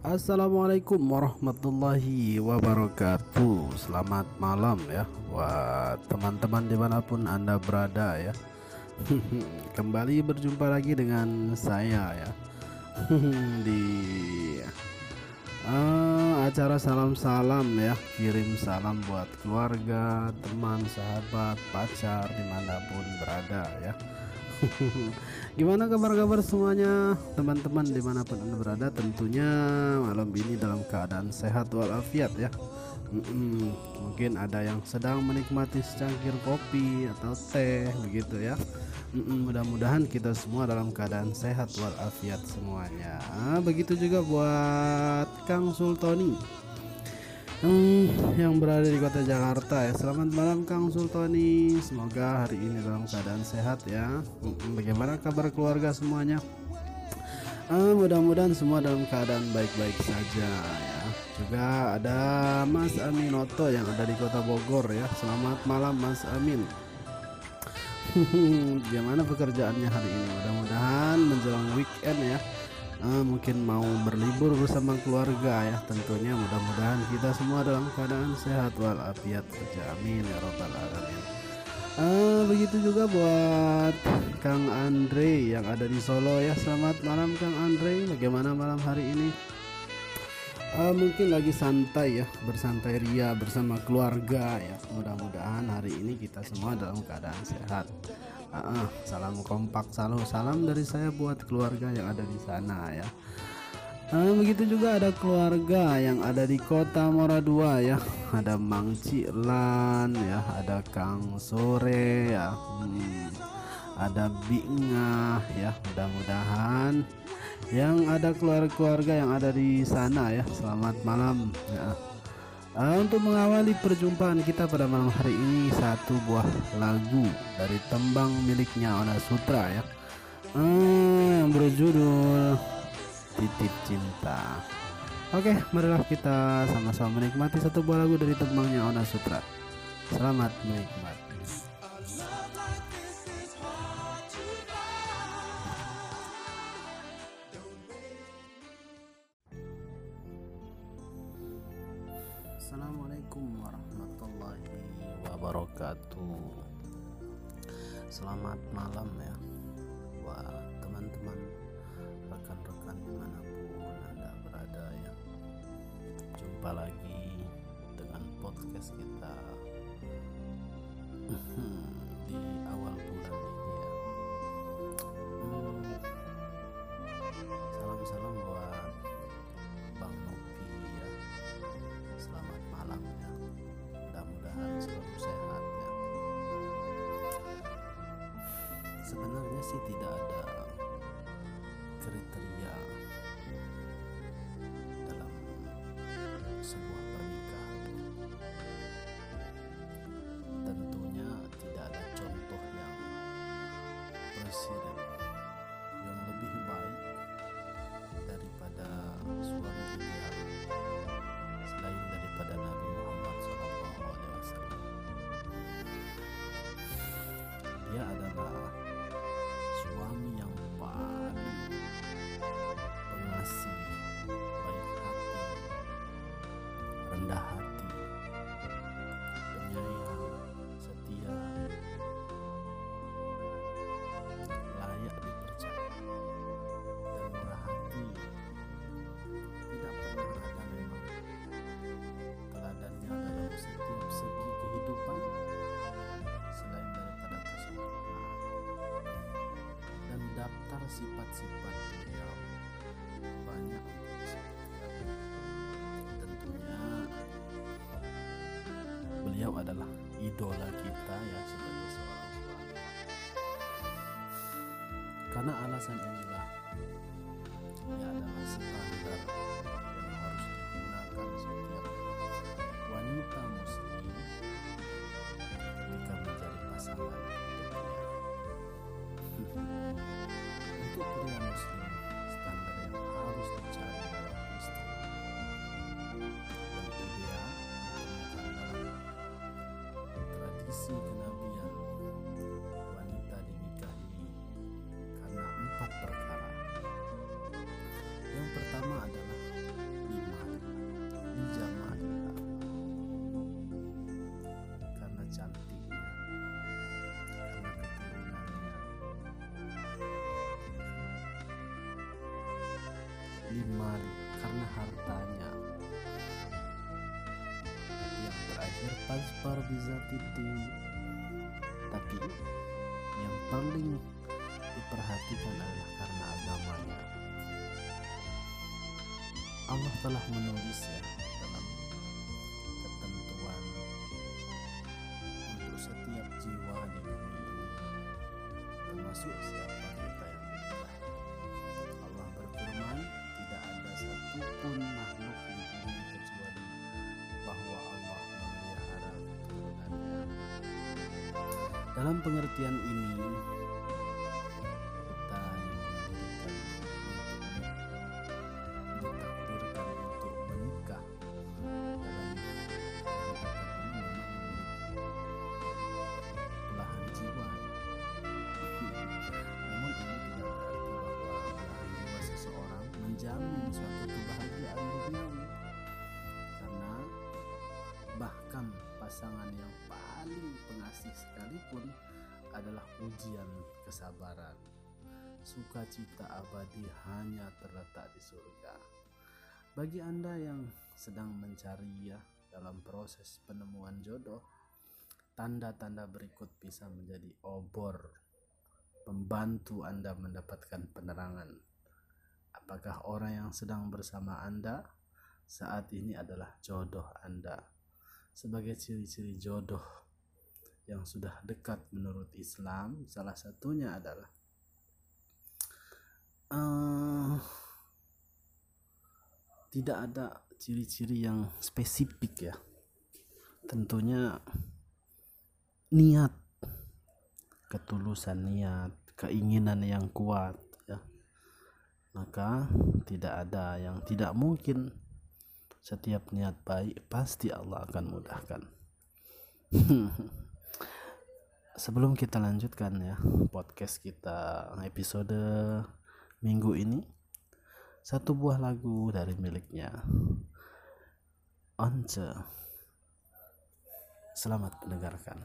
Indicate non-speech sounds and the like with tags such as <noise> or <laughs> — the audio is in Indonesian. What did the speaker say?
Assalamualaikum warahmatullahi wabarakatuh. Selamat malam ya Buat teman-teman di mana pun anda berada ya. <laughs> Kembali berjumpa lagi dengan saya ya. <laughs> Di uh, acara salam-salam ya. Kirim salam buat keluarga, teman, sahabat, pacar di mana pun berada ya Gimana kabar-kabar semuanya teman-teman di mana pun anda berada? Tentunya malam ini dalam keadaan sehat walafiat ya. Mm-mm, mungkin ada yang sedang menikmati secangkir kopi atau teh begitu ya. Mm-mm, mudah-mudahan kita semua dalam keadaan sehat walafiat semuanya. Begitu juga buat Kang Sultoni hmm, yang berada di kota Jakarta ya. Selamat malam Kang Sultoni. Semoga hari ini dalam keadaan sehat ya. Bagaimana kabar keluarga semuanya? Uh, mudah-mudahan semua dalam keadaan baik-baik saja ya. Juga ada Mas Aminoto yang ada di kota Bogor ya. Selamat malam Mas Amin. <laughs> Gimana pekerjaannya hari ini? Mudah-mudahan menjelang weekend ya uh, mungkin mau berlibur bersama keluarga ya tentunya mudah-mudahan kita semua dalam keadaan sehat walafiat. Saja amin ya robbal alamin. Uh, begitu juga buat Kang Andre yang ada di Solo ya. Selamat malam Kang Andre. Bagaimana malam hari ini? Uh, mungkin lagi santai ya bersantai ria bersama keluarga ya. Mudah-mudahan hari ini kita semua dalam keadaan sehat uh, salam kompak salam salam dari saya buat keluarga yang ada di sana ya. Uh, begitu juga ada keluarga yang ada di kota Mora Dua ya. Ada Mang Cilan ya. Ada Kang Sore ya. Hmm, ada Bingah ya. Mudah-mudahan yang ada keluarga-keluarga yang ada di sana ya. Selamat malam ya untuk mengawali perjumpaan kita pada malam hari ini satu buah lagu dari tembang miliknya Ona Sutra ya yang berjudul Titip Cinta. Oke, marilah kita sama-sama menikmati satu buah lagu dari tembangnya Ona Sutra. Selamat menikmati. Assalamualaikum warahmatullahi wabarakatuh. Selamat malam ya Buat teman-teman Rekan-rekan di mana pun anda berada ya. Jumpa lagi dengan podcast kita. Di Sebenarnya sih tidak ada sifat-sifat beliau. Banyak tentunya beliau adalah idola kita ya sebagai seorang suami. Karena alasan inilah ia adalah standar yang harus digunakan setiap wanita muslim. Ketika mencari pasangan pria muslim, standar yang harus dicari dalam istri ideal ditemukan dalam tradisi kenabian paspar bisa titik tapi yang paling diperhatikan adalah karena agamanya. Allah telah menulis ya dalam ketentuan untuk setiap jiwa di bumi ini termasuk siapa dalam pengertian ini kita ditakdirkan untuk menikah menjamin suatu kebahagiaan duniawi. Karena bahkan pasangan yang pengasih sekalipun adalah ujian kesabaran sukacita abadi hanya terletak di surga. Bagi Anda yang sedang mencari ya dalam proses penemuan jodoh, tanda-tanda berikut bisa menjadi obor membantu Anda mendapatkan penerangan. Apakah orang yang sedang bersama Anda saat ini adalah jodoh Anda? Sebagai ciri-ciri jodoh yang sudah dekat menurut Islam, salah satunya adalah uh, tidak ada ciri-ciri yang spesifik ya. Tentunya niat ketulusan niat keinginan yang kuat ya. Maka tidak ada yang tidak mungkin. Setiap niat baik pasti Allah akan mudahkan <laughs> sebelum kita lanjutkan ya podcast kita episode minggu ini satu buah lagu dari miliknya Once. Selamat mendengarkan